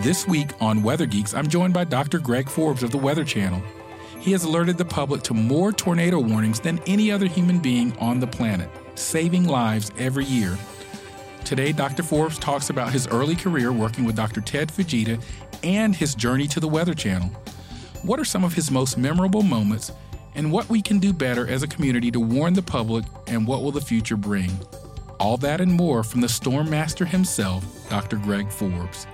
This week on Weather Geeks, I'm joined by Dr. Greg Forbes of the Weather Channel. He has alerted the public to more tornado warnings than any other human being on the planet, saving lives every year. Today, Dr. Forbes talks about his early career working with Dr. Ted Fujita and his journey to the Weather Channel. What are some of his most memorable moments, and what we can do better as a community to warn the public, and what will the future bring? All that and more from the Storm Master himself, Dr. Greg Forbes.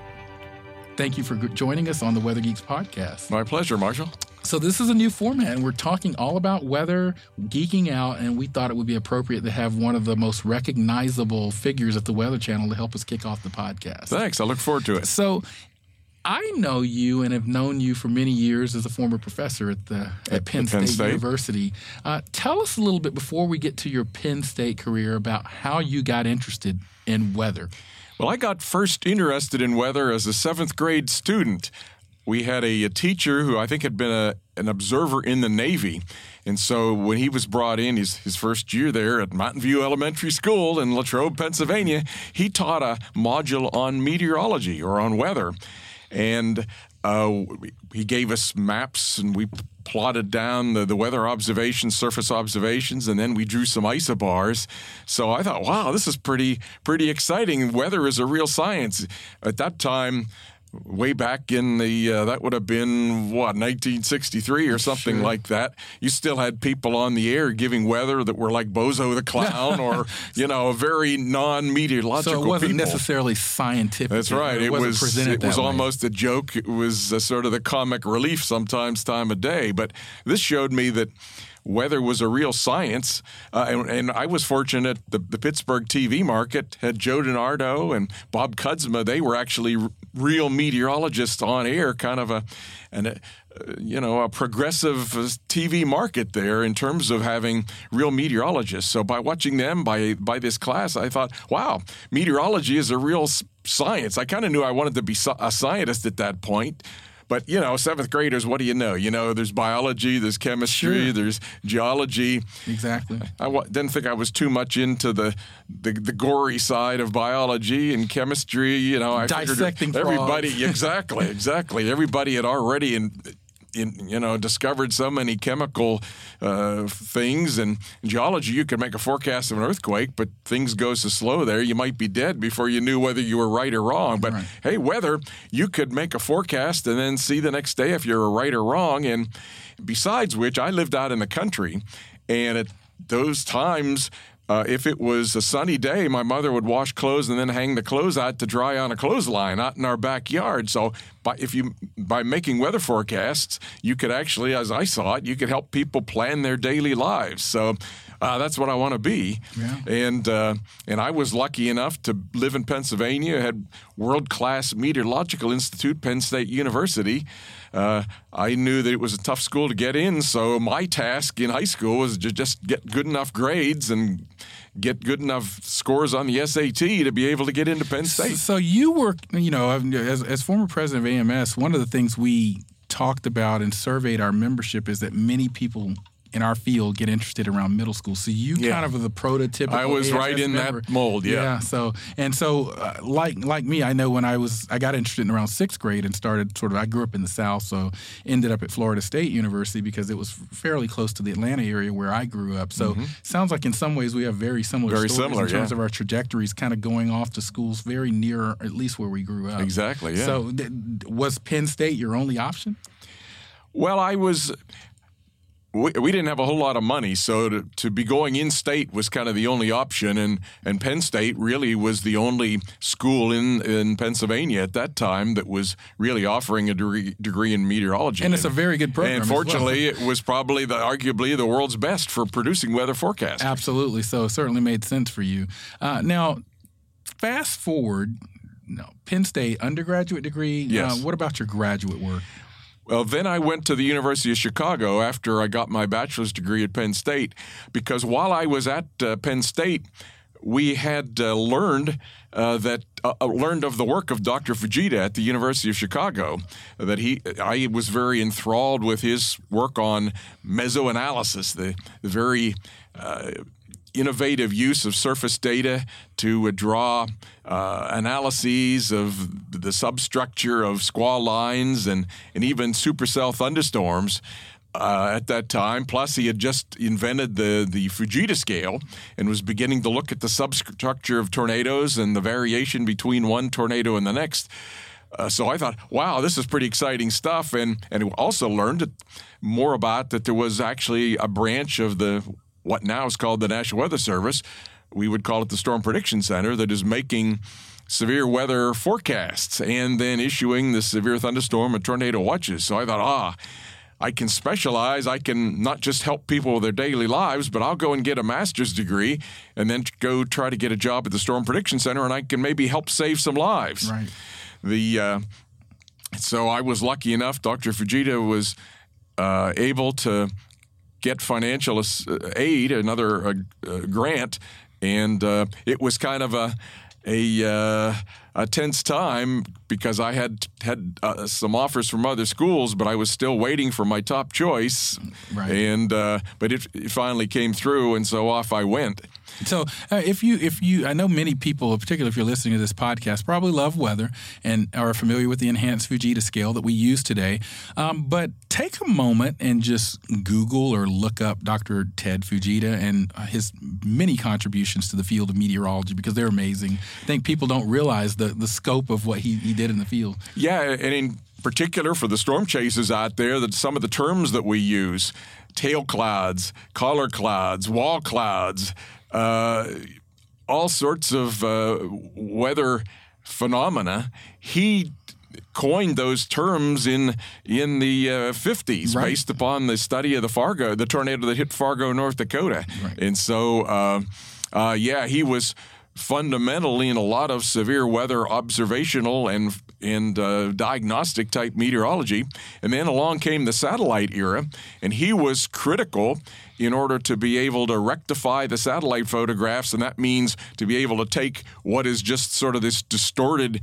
Thank you for joining us on the Weather Geeks podcast. My pleasure, Marshall. So this is a new format, and we're talking all about weather, geeking out, and we thought it would be appropriate to have one of the most recognizable figures at the Weather Channel to help us kick off the podcast. Thanks. I look forward to it. So I know you and have known you for many years as a former professor at the at, at Penn, Penn, State, State. University. Uh, tell us a little bit before we get to your Penn State career about how you got interested in weather. Well, I got first interested in weather as a seventh grade student we had a, a, teacher who I think had been a, an observer in the Navy. And so when he was brought in, his, his first year there at Mountain View Elementary School in Latrobe, Pennsylvania, he taught a module on meteorology or on weather. And uh, he gave us maps and we plotted down the, the weather observations, surface observations, and then we drew some isobars. So I thought, wow, this is pretty pretty exciting. Weather is a real science. At that time, way back in the uh, that would have been what 1963 or something sure. like that. You still had people on the air giving weather that were like Bozo the Clown or you know a very non-meteorological. So it wasn't people. necessarily scientific. That's right. It, it was it was way. almost a joke. It was a sort of the comic relief sometimes time of day. But this showed me that weather was a real science. Uh, and, and, I was fortunate the, the Pittsburgh TV market had Joe DiNardo and Bob Kudzma. They were actually r- real meteorologists on air, kind of a, an, uh, you know, a progressive uh, TV market there in terms of having real meteorologists. So by watching them by by this class, I thought, wow, meteorology is a real science. I kind of knew I wanted to be a scientist at that point. But you know, seventh graders, what do you know? You know, there's biology, there's chemistry, sure. there's geology. Exactly. I w- didn't think I was too much into the, the, the gory side of biology and chemistry. You know, I dissecting everybody exactly, exactly. Everybody had already in, in, you know discovered so many chemical uh, things. And geology you could make a forecast of an earthquake but things go so slow there you might be dead before you knew whether you were right or wrong. But right. hey weather you could make a forecast and then see the next day if you're right or wrong. And besides which I lived out in the country and at those times uh, if it was a sunny day, my mother would wash clothes and then hang the clothes out to dry on a clothesline out in our backyard. So, by if you by making weather forecasts, you could actually, as I saw it, you could help people plan their daily lives. So, uh, that's what I want to be. Yeah. And uh, and I was lucky enough to live in Pennsylvania. Had world class meteorological institute, Penn State University. Uh, I knew that it was a tough school to get in, so my task in high school was to just get good enough grades and get good enough scores on the SAT to be able to get into Penn State. So you were, you know, as, as former president of AMS, one of the things we talked about and surveyed our membership is that many people in our field get interested around middle school. So you yeah. kind of are the prototypical. I was AFS right in member. that mold. Yeah. Yeah. So and so, uh, like like me, I know when I was I got interested in around sixth grade and started sort of. I grew up in the South, so ended up at Florida State University because it was fairly close to the Atlanta area where I grew up. So mm-hmm. sounds like in some ways we have very similar very stories similar, in terms yeah. of our trajectories, kind of going off to schools very near, at least where we grew up. Exactly. Yeah. So th- was Penn State your only option? Well, I was we, we didn't have a whole lot of money, so to, to be going in state was kind of the only option, and, and Penn State really was the only school in, in Pennsylvania at that time that was really offering a degree, degree in meteorology. And it's a very good program. And fortunately, well. it was probably the arguably the world's best for producing weather forecasts. Absolutely, so it certainly made sense for you. Uh, now, fast forward. No, Penn State undergraduate degree. Yes. Uh, what about your graduate work? Well, then I went to the University of Chicago after I got my bachelor's degree at Penn State because while I was at uh, Penn State, we had uh, learned uh, that uh, uh, learned of the work of Dr. Fujita at the University of Chicago. That he, I was very enthralled with his work on mesoanalysis, the, the very uh, innovative use of surface data to draw uh, analyses of the substructure of squall lines and, and even supercell thunderstorms. Uh, at that time. Plus, he had just invented the, the Fujita scale and was beginning to look at the substructure of tornadoes and the variation between one tornado and the next. Uh, so I thought, wow, this is pretty exciting stuff, and and also learned more about that there was actually a branch of the what now is called the National Weather Service. We would call it the Storm Prediction Center that is making severe weather forecasts and then issuing the severe thunderstorm and tornado watches. So I thought, ah. I can specialize. I can not just help people with their daily lives, but I'll go and get a master's degree and then go try to get a job at the Storm Prediction Center, and I can maybe help save some lives. Right. The uh, so I was lucky enough. Dr. Fujita was uh, able to get financial aid, another uh, uh, grant, and uh, it was kind of a a, uh, a tense time because I had had uh, some offers from other schools, but I was still waiting for my top choice. Right. And uh, but it, it, finally came through, and so off I went. So uh, if you if you I know many people, particularly if you're listening to this podcast, probably love weather and are familiar with the enhanced Fujita scale that we use today. Um, but take a moment and just Google or look up Dr. Ted Fujita and his many contributions to the field of meteorology because they're amazing. I think people don't realize the the scope of what he, he did in the field. Yeah, and in particular for the storm chasers out there, that some of the terms that we use tail clouds, collar clouds, wall clouds, all sorts of uh, weather phenomena. He coined those terms in in the uh, 50s right. based upon the study of the Fargo, the tornado that hit Fargo, North Dakota. Right. And so, uh, uh, yeah, he was fundamentally in a lot of severe weather observational and and uh, diagnostic type meteorology. And then along came the satellite era, and he was critical in order to be able to rectify the satellite photographs, and that means to be able to take what is just sort of this distorted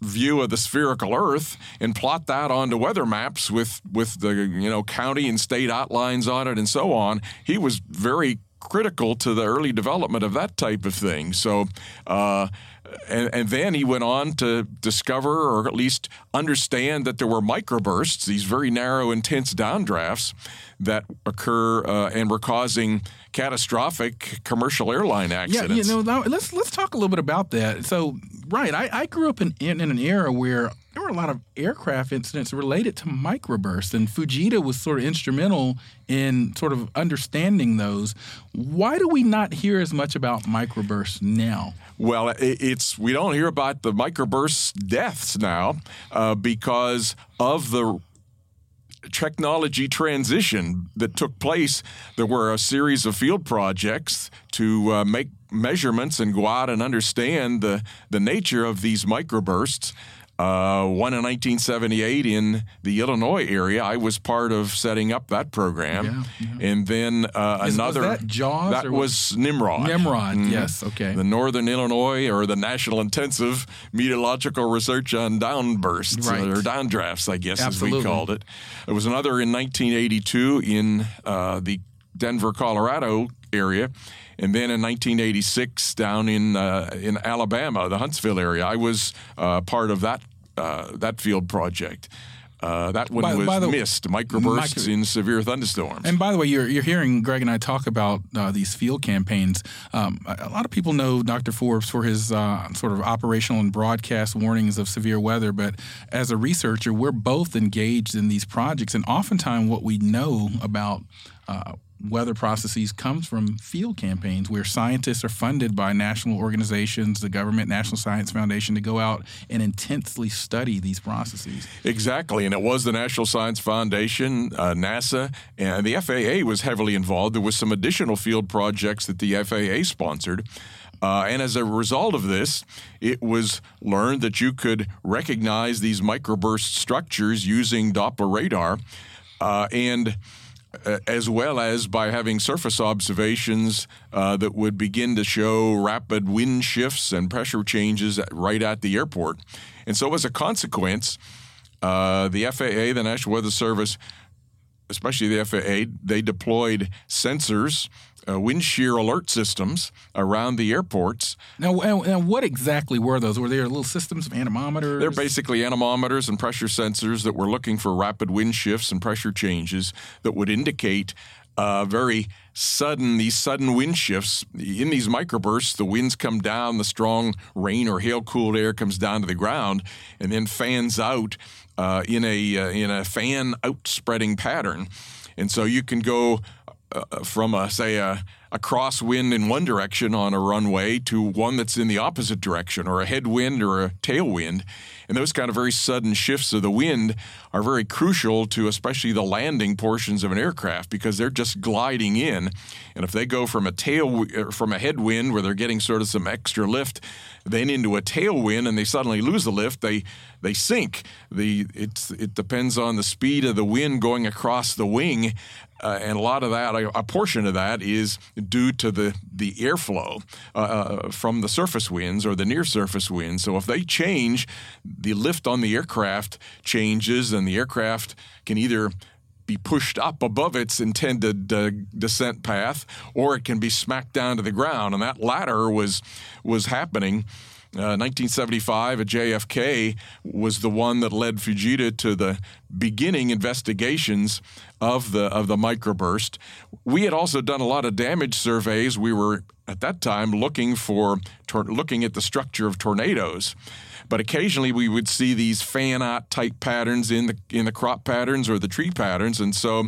view of the spherical Earth and plot that onto weather maps with with the you know county and state outlines on it and so on. He was very critical to the early development of that type of thing. So. Uh, and, and, then he went on to discover or at least understand that there were microbursts, these very narrow, intense downdrafts that occur uh, and were causing catastrophic commercial airline accidents. Yeah, you know, let's let's talk a little bit about that. So, right, I, I grew up in, in, in an era where there were a lot of aircraft incidents related to microbursts, and Fujita was sort of instrumental in sort of understanding those. Why do we not hear as much about microbursts now? Well, it's we don't hear about the microburst deaths now uh, because of the technology transition that took place. There were a series of field projects to uh, make measurements and go out and understand the, the nature of these microbursts. Uh, one in 1978 in the Illinois area. I was part of setting up that program, yeah, yeah. and then uh, Is, another. Was that Jaws? That was Nimrod. Nimrod. Mm-hmm. Yes. Okay. The Northern Illinois or the National Intensive Meteorological Research on Downbursts right. or downdrafts, I guess, Absolutely. as we called it. There was another in 1982 in uh, the Denver, Colorado area and then in 1986 down in uh, in Alabama, the Huntsville area. I was uh, part of that uh, that field project. Uh, that one by, was by the, MIST. Microbursts micro- in severe thunderstorms. And by the way, you're, you're hearing Greg and I talk about uh, these field campaigns. Um, a lot of people know Dr. Forbes for his uh, sort of operational and broadcast warnings of severe weather, but as a researcher, we're both engaged in these projects. And oftentimes, what we know about uh, weather processes comes from field campaigns where scientists are funded by national organizations, the government, National Science Foundation, to go out and intensely study these processes. Exactly. And it was the National Science Foundation, uh, NASA, and the FAA was heavily involved. There was some additional field projects that the FAA sponsored. Uh, and as a result of this, it was learned that you could recognize these microburst structures using Doppler radar. Uh, and as well as by having surface observations uh, that would begin to show rapid wind shifts and pressure changes right at the airport. And so, as a consequence, uh, the FAA, the National Weather Service, especially the FAA, they deployed sensors uh, wind shear alert systems around the airports. Now, and what exactly were those? Were there little systems of anemometers? They're basically anemometers and pressure sensors that were looking for rapid wind shifts and pressure changes that would indicate uh, very sudden these sudden wind shifts in these microbursts the winds come down the strong rain or hail cooled air comes down to the ground and then fans out uh, in a uh, in a fan outspreading pattern and so you can go uh, from a say a, a crosswind in one direction on a runway to one that's in the opposite direction or a headwind or a tailwind and those kind of very sudden shifts of the wind are very crucial to especially the landing portions of an aircraft because they're just gliding in. And if they go from a tail uh, from a headwind where they're getting sort of some extra lift, then into a tailwind and they suddenly lose the lift, they they sink. The it's it depends on the speed of the wind going across the wing uh, and a lot of that, a, portion of that, is due to the the airflow uh, uh, from the surface winds or the near surface winds. So if they change, the lift on the aircraft changes, and the aircraft can either be pushed up above its intended uh, descent path, or it can be smacked down to the ground. And that latter was was happening 1975 uh, at JFK was the one that led Fujita to the beginning investigations of the of the microburst. We had also done a lot of damage surveys. We were at that time looking for tor- looking at the structure of tornadoes. But occasionally we would see these fan out type patterns in the in the crop patterns or the tree patterns, and so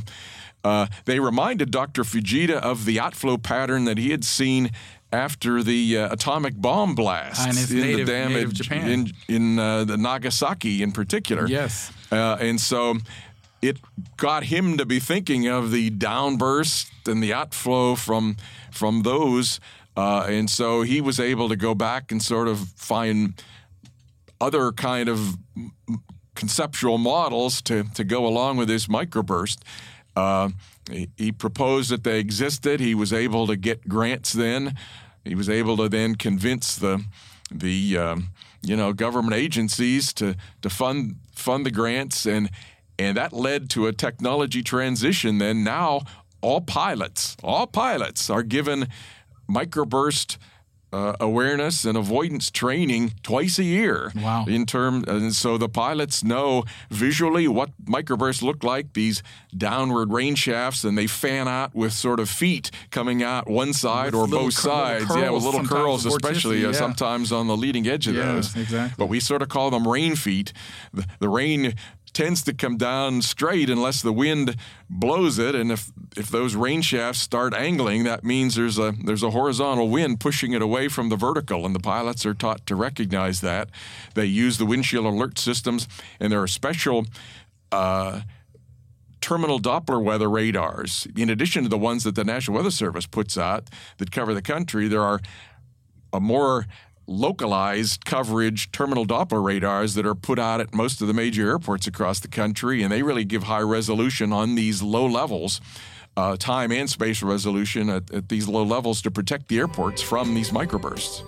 uh, they reminded Dr. Fujita of the outflow pattern that he had seen after the uh, atomic bomb blast in native, the damage in in uh, the Nagasaki in particular. Yes, uh, and so it got him to be thinking of the downburst and the outflow from from those, uh, and so he was able to go back and sort of find other kind of conceptual models to to go along with this microburst. Uh, he proposed that they existed. He was able to get grants then. He was able to then convince the the um, you know government agencies to to fund fund the grants and and that led to a technology transition. Then now all pilots all pilots are given microburst uh, awareness and avoidance training twice a year. Wow! In term, and so the pilots know visually what microbursts look like. These downward rain shafts, and they fan out with sort of feet coming out one side with or both sides. Curls, yeah, with little curls, especially uh, sometimes on the leading edge of yeah, those. Exactly. But we sort of call them rain feet. The, the rain tends to come down straight unless the wind blows it. And if if those rain shafts start angling, that means there's a there's a horizontal wind pushing it away from the vertical. And the pilots are taught to recognize that. They use the wind shear alert systems, and there are special. Uh, terminal Doppler weather radars. In addition to the ones that the National Weather Service puts out that cover the country, there are a more localized coverage terminal Doppler radars that are put out at most of the major airports across the country, and they really give high resolution on these low levels. Uh, time and space resolution at, at these low levels to protect the airports from these microbursts.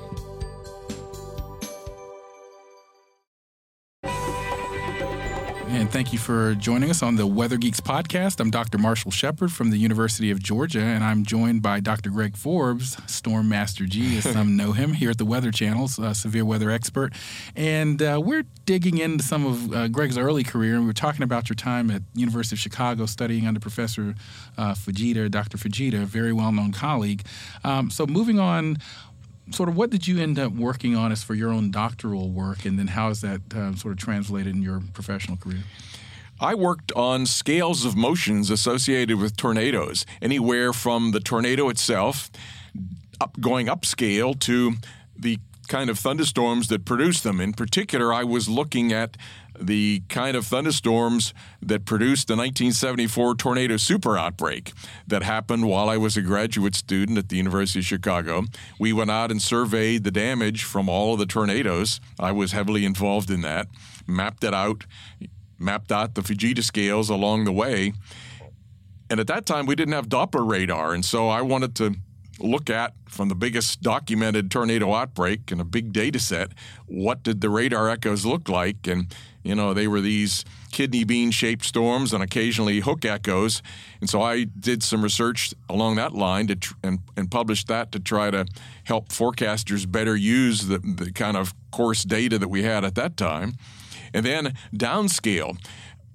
And thank you for joining us on the Weather Geeks podcast. I'm Dr. Marshall Shepard from the University of Georgia, and I'm joined by Dr. Greg Forbes, Storm Master G, as some know him, here at the Weather Channel's a severe weather expert. And uh, we're digging into some of uh, Greg's early career, and we were talking about your time at University of Chicago studying under Professor uh, Fujita, Dr. Fujita, a very well-known colleague. Um, so moving on, sort of what did you end up working on as for your own doctoral work, and then how is that uh, sort of translated in your professional career? I worked on scales of motions associated with tornadoes, anywhere from the tornado itself, up, going upscale to the kind of thunderstorms that produce them. In particular, I was looking at the kind of thunderstorms that produced the 1974 tornado super outbreak that happened while I was a graduate student at the University of Chicago. We went out and surveyed the damage from all of the tornadoes. I was heavily involved in that, mapped it out, mapped out the Fujita scales along the way. And at that time, we didn't have Doppler radar. And so I wanted to look at from the biggest documented tornado outbreak and a big data set what did the radar echoes look like? And you know they were these kidney bean shaped storms and occasionally hook echoes. And so i did some research along that line to tr- and, and published that to try to help forecasters better use the, the kind of coarse data that we had at that time. And then downscale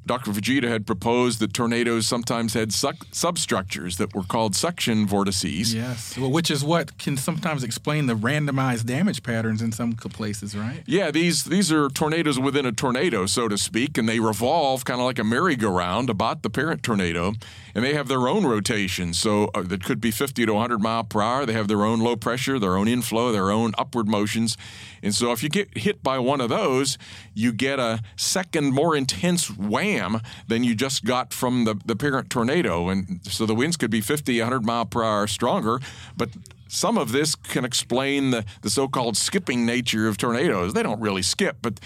Dr. Fujita had proposed that tornadoes sometimes had substructures that were called suction vortices. Yes, well, which is what can sometimes explain the randomized damage patterns in some places, right? Yeah, these these are tornadoes within a tornado, so to speak, and they revolve kind of like a merry-go-round about the parent tornado, and they have their own rotation. So uh, that could be 50 to 100 mile per hour. They have their own low pressure, their own inflow, their own upward motions, and so if you get hit by one of those, you get a second more intense wham than you just got from the, the parent tornado. And so the winds could be 50, 100 mile per hour stronger, but some of this can explain the, the so called skipping nature of tornadoes. They don't really skip, but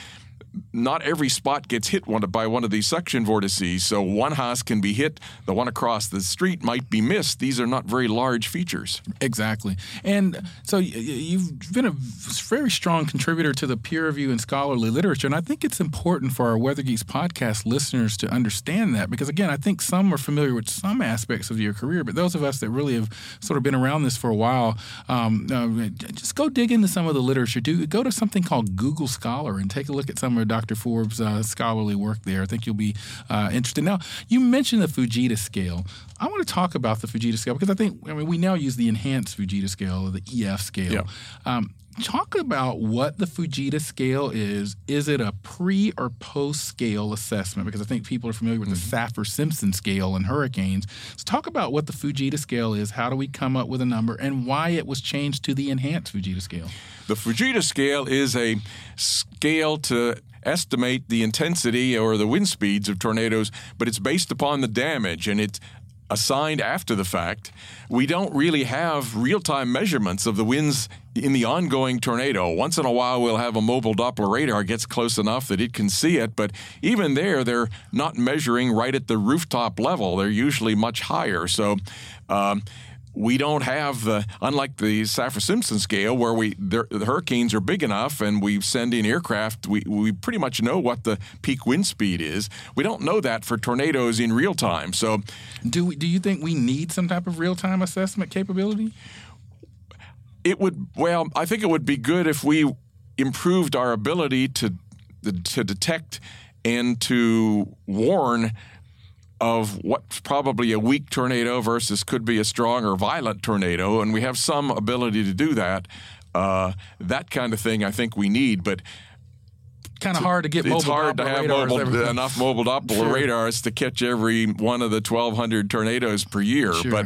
not every spot gets hit by one of these suction vortices. So one house can be hit, the one across the street might be missed. These are not very large features. Exactly. And so you've been a very strong contributor to the peer review and scholarly literature. And I think it's important for our Weather Geeks podcast listeners to understand that because, again, I think some are familiar with some aspects of your career, but those of us that really have sort of been around this for a while, um, uh, just go dig into some of the literature. Do Go to something called Google Scholar and take a look at some of Dr. Forbes' uh, scholarly work there. I think you'll be uh, interested. Now, you mentioned the Fujita scale. I want to talk about the Fujita scale because I think I mean we now use the enhanced Fujita scale or the EF scale. Yeah. Um, talk about what the Fujita scale is. Is it a pre or post scale assessment? Because I think people are familiar with mm-hmm. the Saffir Simpson scale and hurricanes. So, talk about what the Fujita scale is. How do we come up with a number and why it was changed to the enhanced Fujita scale? The Fujita scale is a scale to estimate the intensity or the wind speeds of tornadoes, but it's based upon the damage and it's assigned after the fact. We don't really have real time measurements of the winds in the ongoing tornado. Once in a while, we'll have a mobile Doppler radar gets close enough that it can see it, but even there, they're not measuring right at the rooftop level. They're usually much higher. So, um, we don't have the unlike the Saffir Simpson scale where we the hurricanes are big enough and we send in aircraft we we pretty much know what the peak wind speed is. We don't know that for tornadoes in real time so. Do we, do you think we need some type of real time assessment capability? It would well I think it would be good if we improved our ability to to detect and to warn of what's probably a weak tornado versus could be a strong or violent tornado, and we have some ability to do that. Uh, that kind of thing, I think we need, but kind of hard to get. It's hard to have mobile, enough mobile Doppler sure. radars to catch every one of the 1,200 tornadoes per year, sure. but.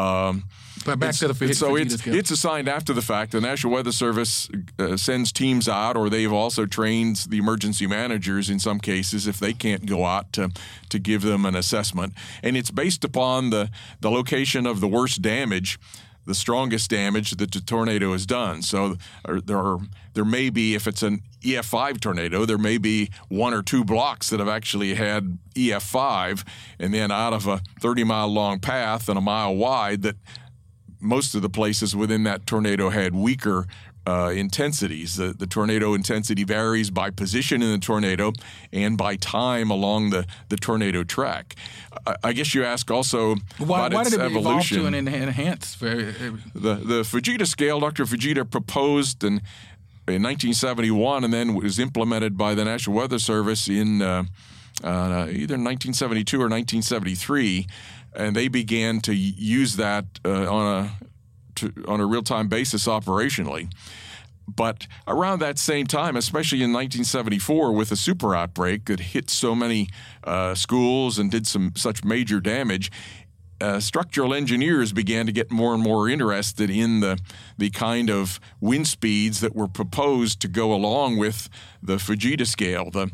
Um, but back to the so it's it's assigned after the fact. The National Weather Service uh, sends teams out, or they've also trained the emergency managers in some cases if they can't go out to to give them an assessment. And it's based upon the the location of the worst damage the strongest damage that the tornado has done. So there are there may be if it's an EF5 tornado, there may be one or two blocks that have actually had EF5, and then out of a 30 mile long path and a mile wide that most of the places within that tornado had weaker uh, intensities. The, the, tornado intensity varies by position in the tornado and by time along the, the tornado track. I, I guess you ask also why, about why its did it evolution. to an enhanced? The, the Fujita scale, Dr. Fujita proposed in, in 1971 and then was implemented by the National Weather Service in uh, uh, either 1972 or 1973 and they began to use that uh, on a to, on a real time basis operationally. But around that same time, especially in 1974, with the super outbreak that hit so many uh, schools and did some such major damage, uh, structural engineers began to get more and more interested in the the kind of wind speeds that were proposed to go along with the Fujita scale. The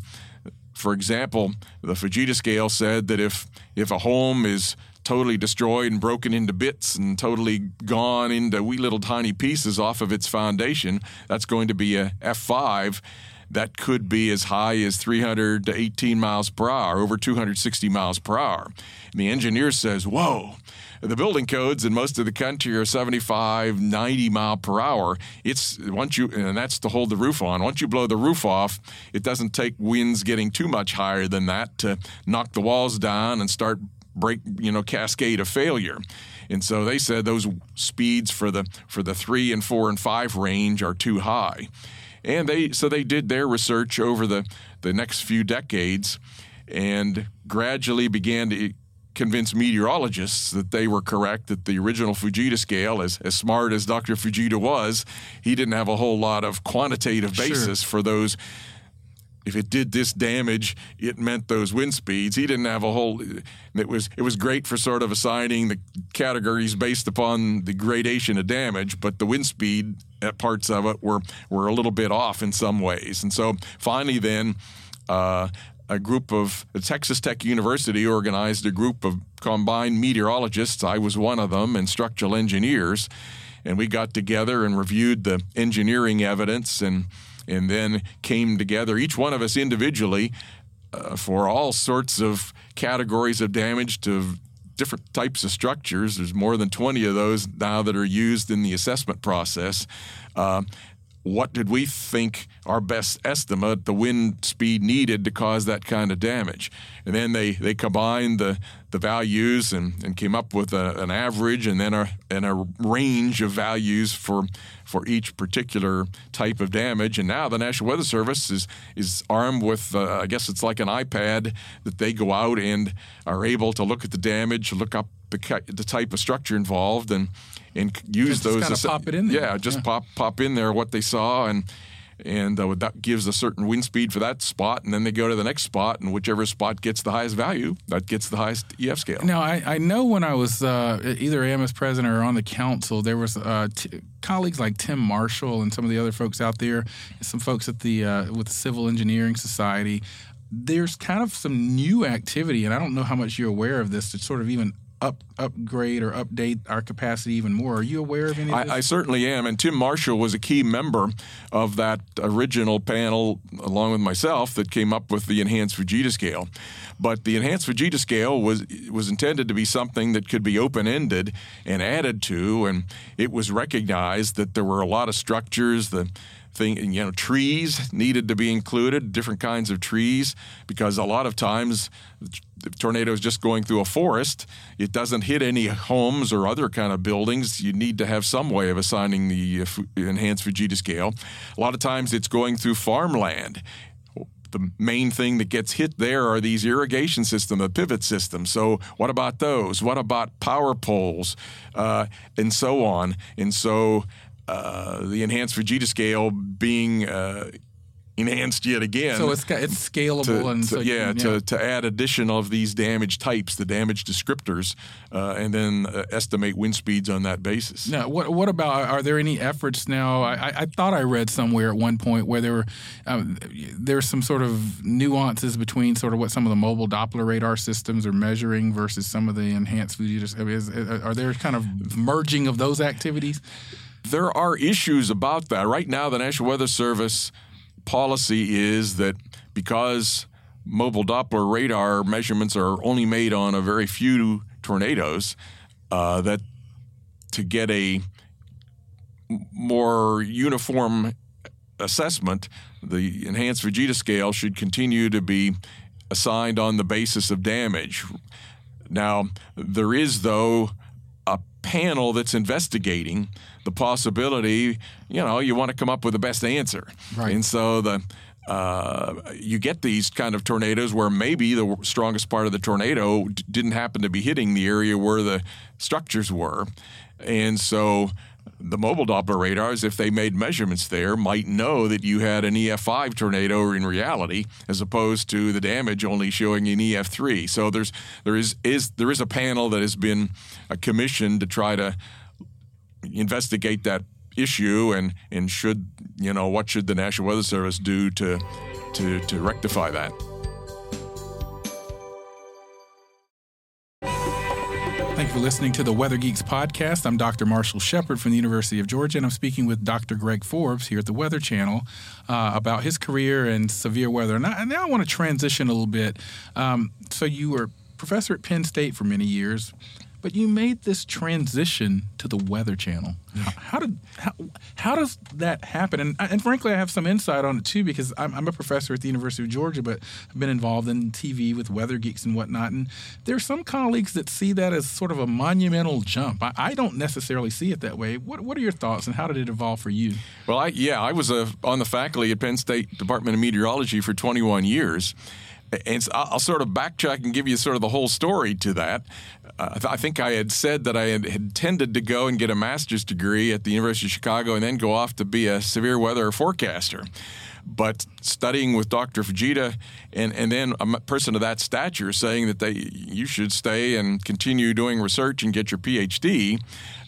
for example, the Fujita scale said that if if a home is totally destroyed and broken into bits and totally gone into wee little tiny pieces off of its foundation, that's going to be a F5. That could be as high as 300 to 18 miles per hour, over 260 miles per hour. And the engineer says, Whoa, the building codes in most of the country are 75, 90 mile per hour. It's once you, and that's to hold the roof on. Once you blow the roof off, it doesn't take winds getting too much higher than that to knock the walls down and start break, you know, cascade of failure. And so they said those speeds for the for the three and four and five range are too high. And they so they did their research over the, the next few decades and gradually began to convince meteorologists that they were correct, that the original Fujita scale, as, as smart as Dr. Fujita was, he didn't have a whole lot of quantitative basis sure. for those. If it did this damage, it meant those wind speeds. He didn't have a whole. It was it was great for sort of assigning the categories based upon the gradation of damage, but the wind speed at parts of it were were a little bit off in some ways. And so finally, then. Uh, a group of Texas Tech University organized a group of combined meteorologists. I was one of them, and structural engineers, and we got together and reviewed the engineering evidence, and and then came together, each one of us individually, uh, for all sorts of categories of damage to different types of structures. There's more than 20 of those now that are used in the assessment process. Uh, what did we think our best estimate the wind speed needed to cause that kind of damage? And then they they combined the the values and, and came up with a, an average and then a and a range of values for for each particular type of damage. And now the National Weather Service is is armed with uh, I guess it's like an iPad that they go out and are able to look at the damage look up the, the type of structure involved and and use just those. Kind of pop it in there. Yeah, just yeah. pop pop in there what they saw and and uh, that gives a certain wind speed for that spot, and then they go to the next spot, and whichever spot gets the highest value, that gets the highest EF scale. Now, I, I know when I was uh, either AMS president or on the council, there was uh, t- colleagues like Tim Marshall and some of the other folks out there, some folks at the uh, with the Civil Engineering Society. There's kind of some new activity, and I don't know how much you're aware of this to sort of even up upgrade or update our capacity even more. Are you aware of any of I, I, certainly am. And Tim Marshall was a key member of that original panel, along with myself, that came up with the enhanced Fujita scale. But the enhanced Fujita scale was was intended to be something that could be open ended and added to, and it was recognized that there were a lot of structures. The thing, you know, trees needed to be included, different kinds of trees, because a lot of times the tornado is just going through a forest. It doesn't hit any homes or other kind of buildings. You need to have some way of assigning the uh, enhanced Fujita scale. A lot of times it's going through farmland the main thing that gets hit there are these irrigation system, the pivot system. So what about those? What about power poles, uh, and so on? And so uh, the enhanced Fujita scale being uh, enhanced yet again. So it's it's scalable to, and to, so yeah, can, yeah, to to add addition of these damage types, the damage descriptors, uh, and then uh, estimate wind speeds on that basis. Now, what what about? Are there any efforts now? I, I thought I read somewhere at one point where there were um, there's some sort of nuances between sort of what some of the mobile Doppler radar systems are measuring versus some of the enhanced Fujita. Are there kind of merging of those activities? There are issues about that. Right now, the National Weather Service policy is that because mobile Doppler radar measurements are only made on a very few tornadoes, uh, that to get a more uniform assessment, the enhanced Fujita scale should continue to be assigned on the basis of damage. Now, there is, though, a panel that's investigating the possibility, you know, you want to come up with the best answer. Right. And so the uh, you get these kind of tornadoes where maybe the strongest part of the tornado d- didn't happen to be hitting the area where the structures were. And so the mobile Doppler radars, if they made measurements there, might know that you had an EF5 tornado in reality, as opposed to the damage only showing an EF3. So there's there is is there is a panel that has been uh, commissioned to try to investigate that issue and and should you know what should the National Weather Service do to to to rectify that. Thank you for listening to the Weather Geeks podcast. I'm Dr. Marshall Shepard from the University of Georgia, and I'm speaking with Dr. Greg Forbes here at the Weather Channel uh, about his career and severe weather. And, I, and now I want to transition a little bit. Um, so, you were professor at Penn State for many years. But you made this transition to the Weather Channel. How did how, how does that happen? And, and frankly, I have some insight on it too because I'm, I'm, a professor at the University of Georgia, but I've been involved in TV with Weather Geeks and whatnot. And there are some colleagues that see that as sort of a monumental jump. I, I don't necessarily see it that way. What What are your thoughts, and how did it evolve for you? Well, I, yeah, I was a, on the faculty at Penn State Department of Meteorology for 21 years. And so I'll sort of backtrack and give you sort of the whole story to that. I think I had said that I had intended to go and get a master's degree at the University of Chicago and then go off to be a severe weather forecaster. But studying with Dr. Fujita and, and then a person of that stature saying that they you should stay and continue doing research and get your PhD,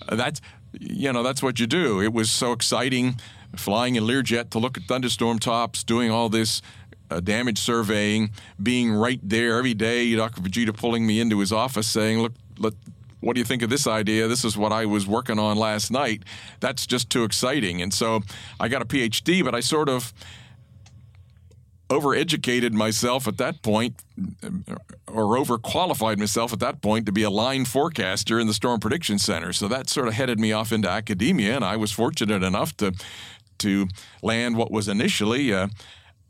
uh, that's you know that's what you do. It was so exciting flying in Learjet to look at thunderstorm tops, doing all this uh, damage surveying, being right there every day. Dr. Fujita pulling me into his office saying, "Look, let, what do you think of this idea? This is what I was working on last night." That's just too exciting. And so I got a PhD, but I sort of overeducated myself at that point or overqualified myself at that point to be a line forecaster in the storm prediction center so that sort of headed me off into academia and i was fortunate enough to to land what was initially a,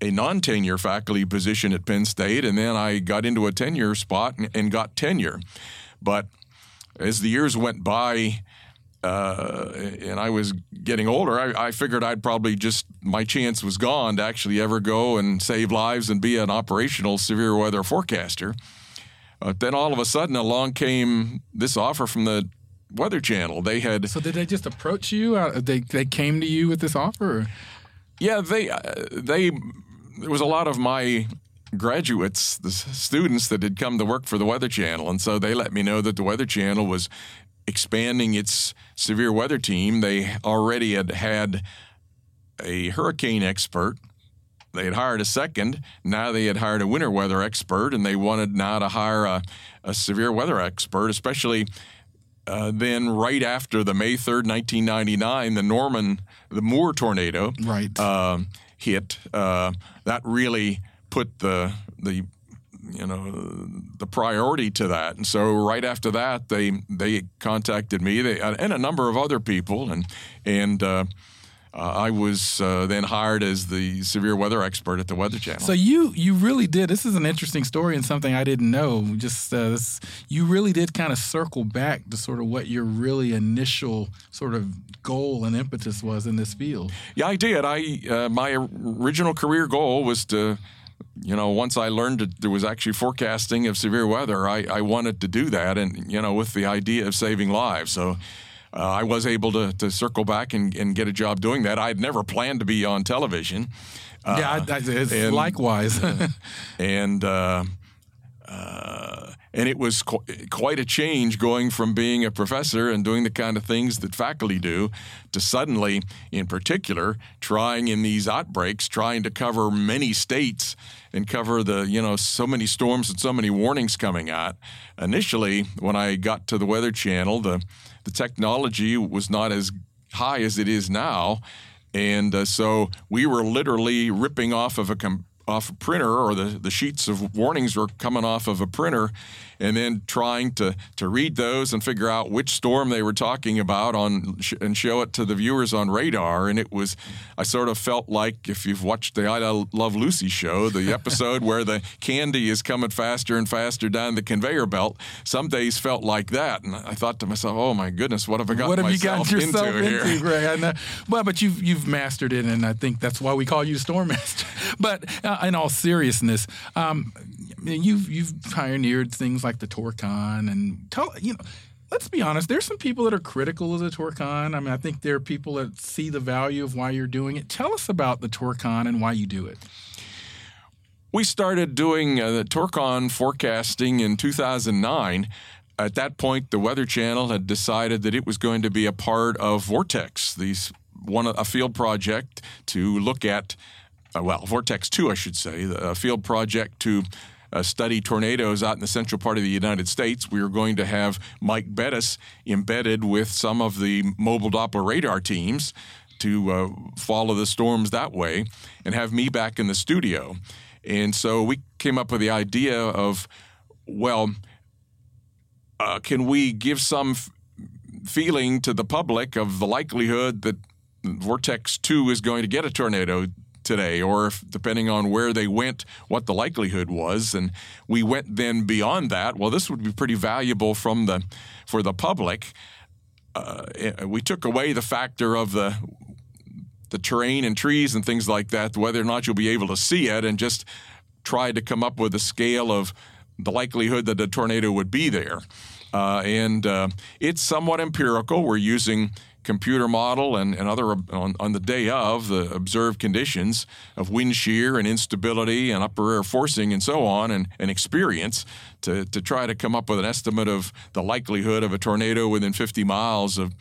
a non tenure faculty position at Penn State, and then I got into a tenure spot and, and got tenure. But as the years went by, uh, and I was getting older, I, I, figured I'd probably just my chance was gone to actually ever go and save lives and be an operational severe weather forecaster. Uh, then all of a sudden, along came this offer from the Weather Channel. They had so did they just approach you? Uh, they they came to you with this offer? Or? Yeah, they uh, they there was a lot of my graduates, the students that had come to work for the Weather Channel, and so they let me know that the Weather Channel was expanding its severe weather team. They already had had a hurricane expert. They had hired a second. Now they had hired a winter weather expert, and they wanted now to hire a, a severe weather expert, especially uh, then right after the May 3rd, 1999, the Norman, the Moore tornado. Right. Uh, hit, uh, that really put the the you know the priority to that. And so right after that, they they contacted me, they and a number of other people, and and. Uh, I was uh, then hired as the severe weather expert at the Weather Channel. So you you really did. This is an interesting story and something I didn't know. Just uh, this, you really did kind of circle back to sort of what your really initial sort of goal and impetus was in this field. Yeah, I did. I uh, my original career goal was to you know, once I learned that there was actually forecasting of severe weather, I, I wanted to do that, and you know, with the idea of saving lives. So uh, I was able to, to circle back and, and get a job doing that. I had never planned to be on television. Uh, yeah, I, I, it's and, likewise. and uh, uh, and it was qu- quite a change going from being a professor and doing the kind of things that faculty do to suddenly, in particular, trying in these outbreaks, trying to cover many states and cover the you know so many storms and so many warnings coming out. Initially, when I got to the Weather Channel, the the technology was not as high as it is now. And uh, so we were literally ripping off of a com- off a printer or the, the sheets of warnings were coming off of a printer and then trying to, to read those and figure out which storm they were talking about on and show it to the viewers on radar. And it was I sort of felt like if you've watched the I Love Lucy show the episode where the candy is coming faster and faster down the conveyor belt some days felt like that. And I thought to myself oh my goodness what have I got what have you got yourself into, into here? Greg? Know. well but you've you've mastered it and I think that's why we call you storm master but uh, in all seriousness, um, you've you've pioneered things like the Torcon and tell you know. Let's be honest. There's some people that are critical of the Torcon. I mean, I think there are people that see the value of why you're doing it. Tell us about the Torcon and why you do it. We started doing uh, the Torcon forecasting in 2009 at that point, the Weather Channel had decided that it was going to be a part of Vortex, these one a field project to look at uh, well, Vortex 2, I should say, a field project to uh, study tornadoes out in the central part of the United States. we are going to have Mike Bettes embedded with some of the mobile Doppler radar teams to uh, follow the storms that way and have me back in the studio. And so we came up with the idea of, well, uh, can we give some f- feeling to the public of the likelihood that Vortex 2 is going to get a tornado today, or if, depending on where they went, what the likelihood was. And we went then beyond that. Well, this would be pretty valuable from the for the public. Uh, we took away the factor of the the terrain and trees and things like that, whether or not you'll be able to see it, and just tried to come up with a scale of the likelihood that a tornado would be there. Uh, and uh, it's somewhat empirical. We're using computer model and, and other on, on, the day of the observed conditions of wind shear and instability and upper air forcing and so on and, and experience to, to try to come up with an estimate of the likelihood of a tornado within 50 miles of,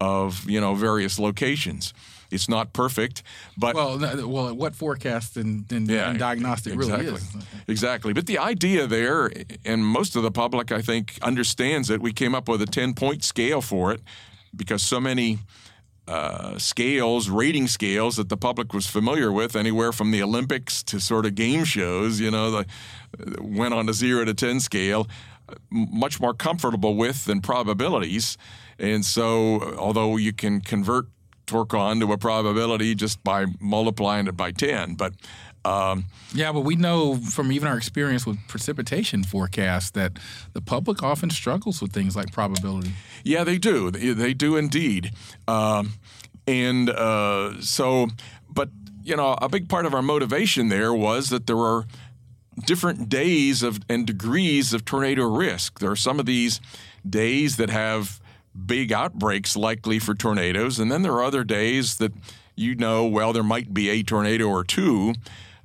of you know various locations. It's not perfect, but well, well, what forecast and, and, yeah, and diagnostic exactly. really is exactly. But the idea there, and most of the public, I think, understands it. We came up with a ten point scale for it because so many. Uh, scales, rating scales that the public was familiar with, anywhere from the Olympics to sort of game shows, you know, the, uh, went on a zero to 10 scale, uh, much more comfortable with than probabilities. And so, uh, although you can convert Torcon to a probability just by multiplying it by 10. But um, yeah, but we know from even our experience with precipitation forecasts that the public often struggles with things like probability. Yeah, they do. They, they do indeed. Um, and uh, so, but, you know, a big part of our motivation there was that there are different days of and degrees of tornado risk. There are some of these days that have big outbreaks likely for tornadoes. And then there are other days that you know, well, there might be a tornado or two.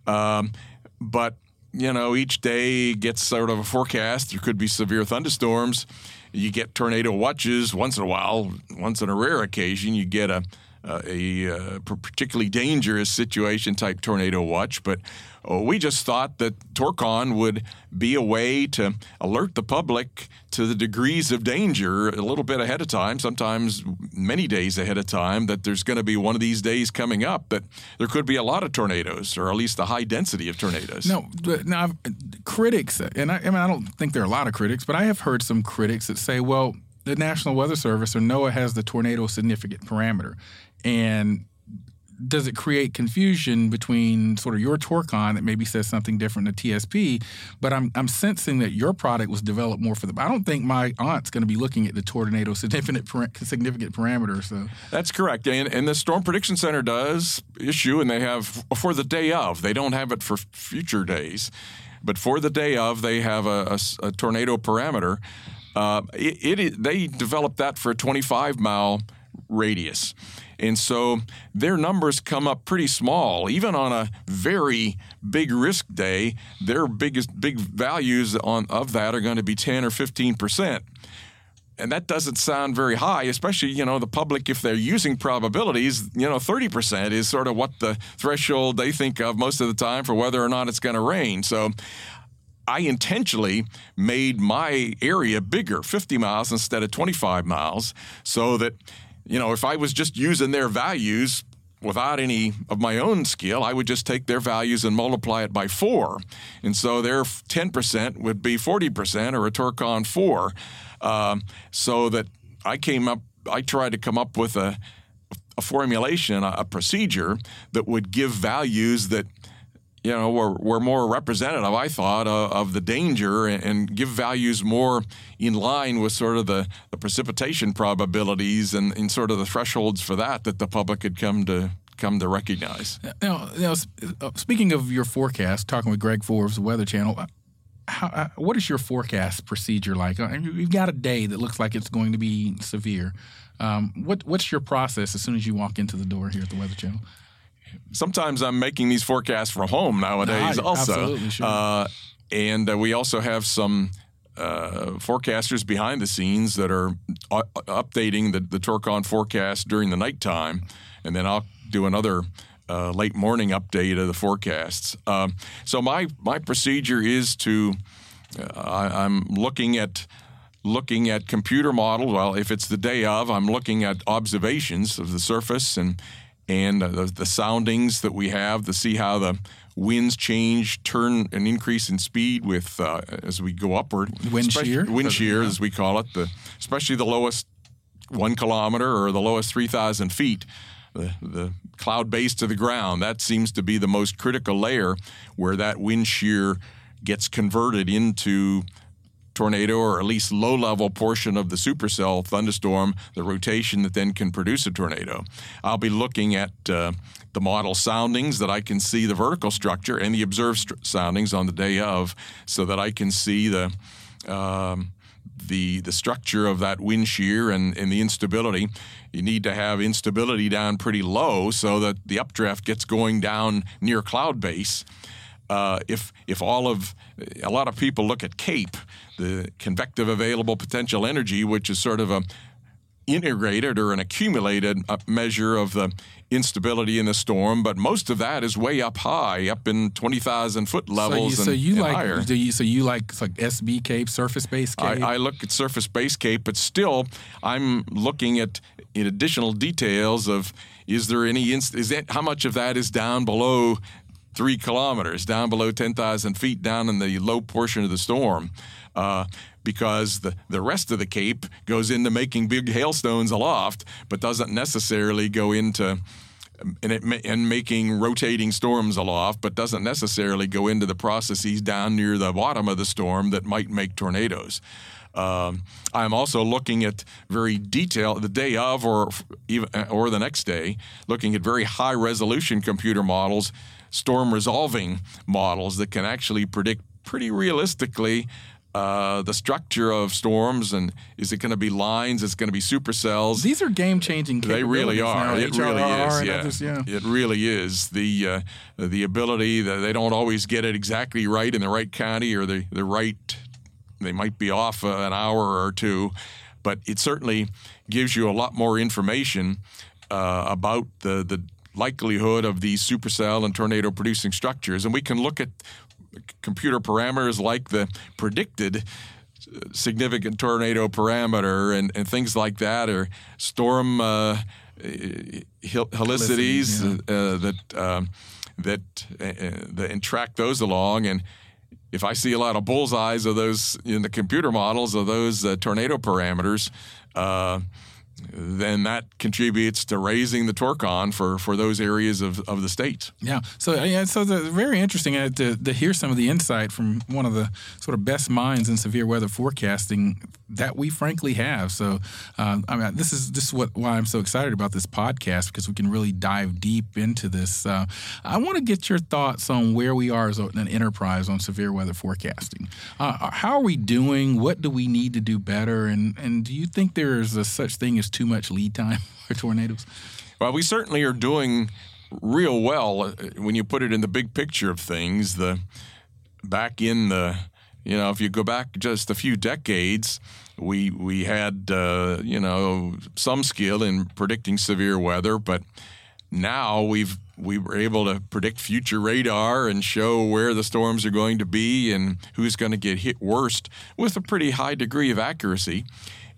Um, but, you know, each day gets sort of a forecast. There could be severe thunderstorms. You get tornado watches once in a while, once in a rare occasion, you get a, a, a uh, particularly dangerous situation type tornado watch. But oh, we just thought that Torcon would be a way to alert the public to the degrees of danger a little bit ahead of time, sometimes many days ahead of time, that there's going to be one of these days coming up that there could be a lot of tornadoes, or at least a high density of tornadoes. No, now critics, and I, I mean, I don't think there are a lot of critics, but I have heard some critics that say, well, the National Weather Service or NOAA has the tornado significant parameter. And does it create confusion between sort of your Torcon that maybe says something different to TSP? But I'm I'm sensing that your product was developed more for the. I don't think my aunt's going to be looking at the tornado significant significant parameters. So that's correct, and and the Storm Prediction Center does issue, and they have for the day of. They don't have it for future days, but for the day of, they have a, a, a tornado parameter. Uh, it, it they developed that for a 25 mile radius. And so their numbers come up pretty small. Even on a very big risk day, their biggest big values on of that are going to be 10 or 15 percent. And that doesn't sound very high, especially, you know, the public, if they're using probabilities, you know, 30% is sort of what the threshold they think of most of the time for whether or not it's going to rain. So I intentionally made my area bigger, 50 miles instead of 25 miles, so that you know, if I was just using their values without any of my own skill, I would just take their values and multiply it by four. And so their 10% would be 40% or a Torcon 4. Um, so that I came up, I tried to come up with a, a formulation, a, a procedure that would give values that you know, were, were more representative, I thought, uh, of the danger and, give values more in line with sort of the, the precipitation probabilities and, and, sort of the thresholds for that that the public had come to come to recognize. Now, now uh, speaking of your forecast, talking with Greg Forbes, the Weather Channel, uh, how, uh, what is your forecast procedure like? You've got a day that looks like it's going to be severe. Um, what, what's your process as soon as you walk into the door here at the Weather Channel? Sometimes I'm making these forecasts from home nowadays, also. Absolutely, sure. Uh, and uh, we also have some uh, forecasters behind the scenes that are uh, updating the, the Torcon forecast during the nighttime. And then I'll do another uh, late morning update of the forecasts. Um, so my my procedure is to uh, I, I'm looking at looking at computer models. Well, if it's the day of, I'm looking at observations of the surface and and uh, the, the, soundings that we have to see how the winds change, turn, and increase in speed with uh, as we go upward. Wind shear, wind shear, as we call it, the especially the lowest one kilometer or the lowest three thousand feet. The, the cloud base to the ground that seems to be the most critical layer where that wind shear gets converted into tornado or at least low level portion of the supercell thunderstorm, the rotation that then can produce a tornado. I'll be looking at uh, the model soundings that I can see the vertical structure and the observed st- soundings on the day of so that I can see the. Um, the the structure of that wind shear and, and the instability. You need to have instability down pretty low so that the updraft gets going down near cloud base. Uh, if if all of a lot of people look at CAPE, the convective available potential energy, which is sort of a integrated or an accumulated uh, measure of the instability in the storm, but most of that is way up high, up in twenty thousand foot levels. So you, so you like higher. You, so you like like SB CAPE, surface base CAPE. I, I, look at surface base CAPE, but still, I'm looking at in additional details of is there any inst- is that how much of that is down below three kilometers, down below ten thousand feet, down in the low portion of the storm. Uh, because the, the rest of the Cape goes into making big hailstones aloft, but doesn't necessarily go into and, it, and making rotating storms aloft, but doesn't necessarily go into the processes down near the bottom of the storm that might make tornadoes. Um, I'm also looking at very detailed the day of or even or the next day, looking at very high resolution computer models, storm resolving models that can actually predict pretty realistically uh, the structure of storms and is it going to be lines? Is it going to be supercells? These are game changing. They really are. Now, it HRR really is. Yeah. Others, yeah. it really is. The uh, the ability that they don't always get it exactly right in the right county or the the right. They might be off uh, an hour or two, but it certainly gives you a lot more information uh, about the the likelihood of these supercell and tornado producing structures. And we can look at computer parameters like the predicted significant tornado parameter and, and things like that, or storm uh, helicities yeah. uh, that um, that uh, that and track those along. And if I see a lot of bullseyes of those in the computer models of those uh, tornado parameters. Uh, then that contributes to raising the torcon for, for those areas of, of the state. Yeah. So yeah, so the, very interesting uh, to, to hear some of the insight from one of the sort of best minds in severe weather forecasting that we frankly have. So uh, I mean, this is this is what why I'm so excited about this podcast because we can really dive deep into this. Uh, I want to get your thoughts on where we are as an enterprise on severe weather forecasting. Uh, how are we doing? What do we need to do better? And and do you think there is a such thing as too much lead time for tornadoes? Well, we certainly are doing real well uh, when you put it in the big picture of things. The back in the you know if you go back just a few decades, we we had uh, you know some skill in predicting severe weather, but now we've we were able to predict future radar and show where the storms are going to be and who's going to get hit worst with a pretty high degree of accuracy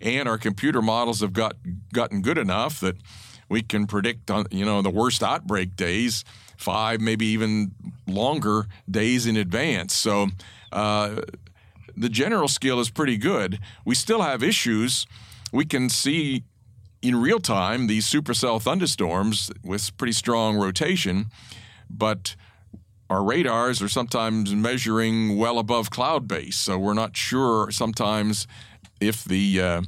and our computer models have got gotten good enough that we can predict on you know the worst outbreak days five maybe even longer days in advance. So uh, the general skill is pretty good. We still have issues. We can see in real time these supercell thunderstorms with pretty strong rotation but our radars are sometimes measuring well above cloud base so we're not sure sometimes if the uh,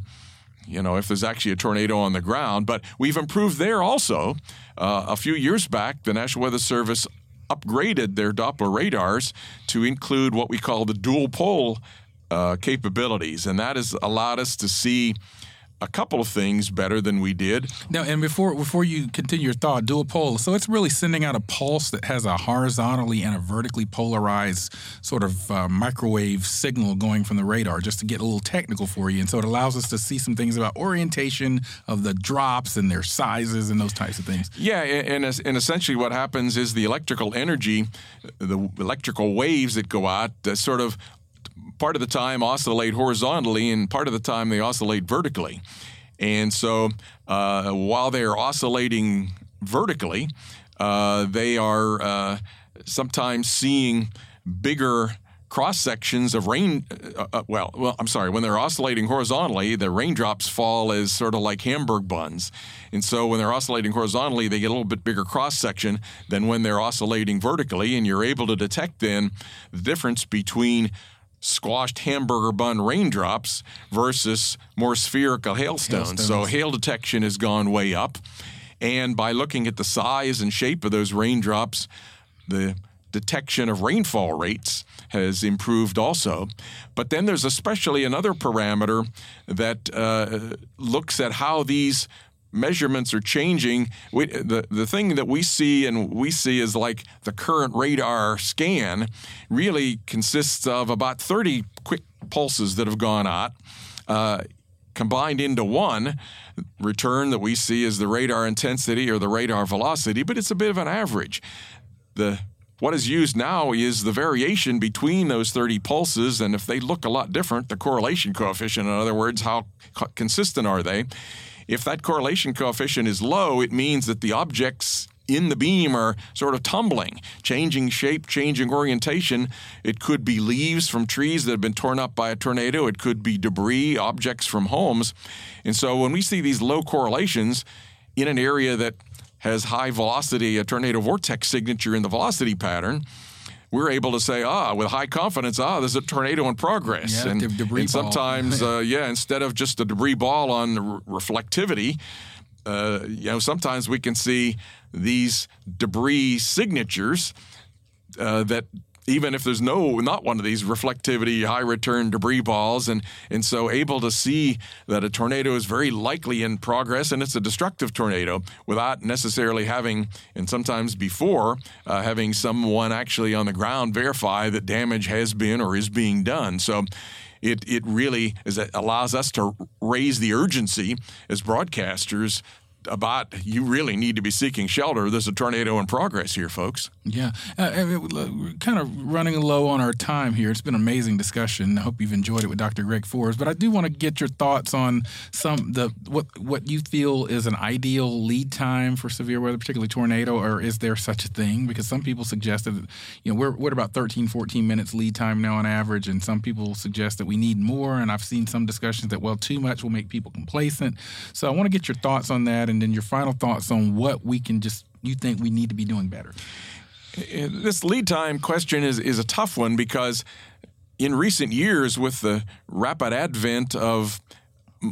you know if there's actually a tornado on the ground. But we've improved there also. Uh, a few years back, the National Weather Service upgraded their Doppler radars to include what we call the dual-pol uh, capabilities, and that has allowed us to see a couple of things better than we did. Now, and before before you continue your thought, dual-pol. So it's really sending out a pulse that has a horizontally and a vertically polarized sort of uh, microwave signal going from the radar, just to get a little technical for you. And so it allows us to see some things about orientation of the drops and their sizes and those types of things. Yeah, and, and essentially what happens is the electrical energy, the electrical waves that go out, uh, sort of part of the time oscillate horizontally and part of the time they oscillate vertically. And so uh, while they're oscillating vertically, uh, they are uh, sometimes seeing bigger cross sections of rain. Uh, uh, well, well, I'm sorry. When they're oscillating horizontally, the raindrops fall as sort of like Hamburg buns, and so when they're oscillating horizontally, they get a little bit bigger cross section than when they're oscillating vertically, and you're able to detect then the difference between squashed hamburger bun raindrops versus more spherical hailstones. hailstones. So hail detection has gone way up. And by looking at the size and shape of those raindrops, the detection of rainfall rates has improved also. But then there's especially another parameter that uh, looks at how these measurements are changing. We, the the thing that we see and we see is like the current radar scan really consists of about 30 quick pulses that have gone out. Uh, combined into one return that we see as the radar intensity or the radar velocity, but it's a bit of an average. The what is used now is the variation between those 30 pulses, and if they look a lot different, the correlation coefficient, in other words, how consistent are they? If that correlation coefficient is low, it means that the objects in the beam are sort of tumbling, changing shape, changing orientation. It could be leaves from trees that have been torn up by a tornado, it could be debris, objects from homes. And so when we see these low correlations in an area that has high velocity, a tornado vortex signature in the velocity pattern, we're able to say, ah, with high confidence, ah, there's a tornado in progress. Yeah, and, and sometimes, uh, yeah, instead of just a debris ball on re- reflectivity, uh, you know, sometimes we can see these debris signatures uh, that even if there's no not one of these reflectivity high return debris balls and and so able to see that a tornado is very likely in progress and it's a destructive tornado without necessarily having and sometimes before uh, having someone actually on the ground verify that damage has been or is being done. So it, it really is, allows us to raise the urgency as broadcasters about you really need to be seeking shelter. There's a tornado in progress here, folks. Yeah, uh, we're kind of running low on our time here. It's been an amazing discussion. I hope you've enjoyed it with Dr. Greg Forbes. But I do want to get your thoughts on some the what what you feel is an ideal lead time for severe weather, particularly tornado, or is there such a thing? Because some people suggested, that you know we're we're about 13, 14 minutes lead time now on average, and some people suggest that we need more. And I've seen some discussions that well, too much will make people complacent. So I want to get your thoughts on that and then your final thoughts on what we can just you think we need to be doing better. Uh, this lead time question is is a tough one because in recent years, with the rapid advent of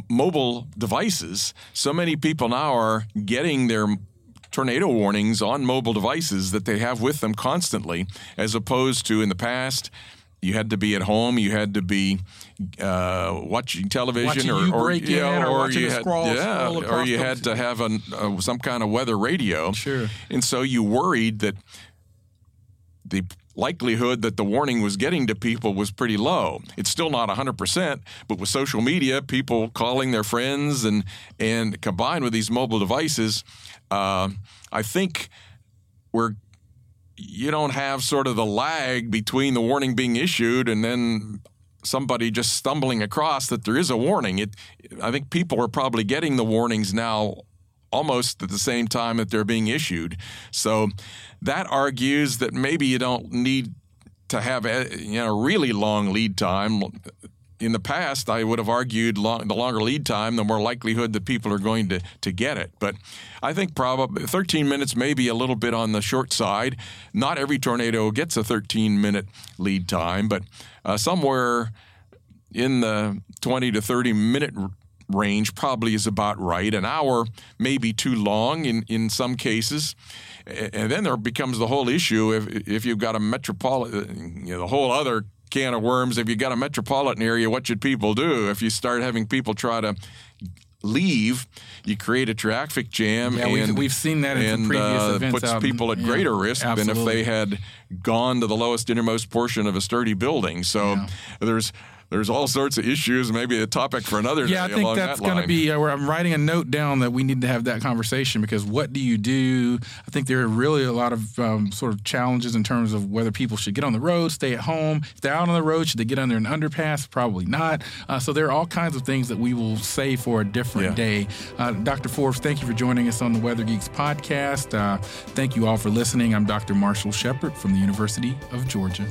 mobile devices, so many people now are getting their tornado warnings on mobile devices that they have with them constantly, as opposed to in the past you had to be at home. You had to be uh, watching television, watching or, you yeah, in, or, or you had, scroll, yeah, scroll or you had to have a, uh, some kind of weather radio. Sure. And so you worried that the likelihood that the warning was getting to people was pretty low. It's still not 100%, but with social media, people calling their friends and and combined with these mobile devices, uh, I think we're you don't have sort of the lag between the warning being issued and then somebody just stumbling across that there is a warning. It, I think people are probably getting the warnings now almost at the same time that they're being issued. So that argues that maybe you don't need to have a you know really long lead time in the past, I would have argued long, the longer lead time, the more likelihood that people are going to, to get it. But I think probably 13 minutes may be a little bit on the short side. Not every tornado gets a 13 minute lead time, but uh, somewhere in the 20 to 30 minute range probably is about right. An hour may be too long in, in some cases. And then there becomes the whole issue if, if you've got a metropolitan, you know, the whole other can of worms. If you got a metropolitan area, what should people do? If you start having people try to leave, you create a traffic jam. Yeah, and, we've, we've seen that in previous uh, events. puts out people at yeah, greater risk than if they had gone to the lowest innermost portion of a sturdy building. So Yeah. there's there's all sorts of issues. Maybe a topic for another Yeah, I think that's that going to be uh, where I'm writing a note down that we need to have that conversation because what do you do? I think there are really a lot of um, sort of challenges in terms of whether people should get on the road, stay at home. If they're out on the road, should they get under an underpass? Probably not. Uh, so there are all kinds of things that we will say for a different Yeah. day. Uh, Dr. Forbes, thank you for joining us on the Weather Geeks podcast. Uh, thank you all for listening. I'm Dr. Marshall Shepard from the University of Georgia.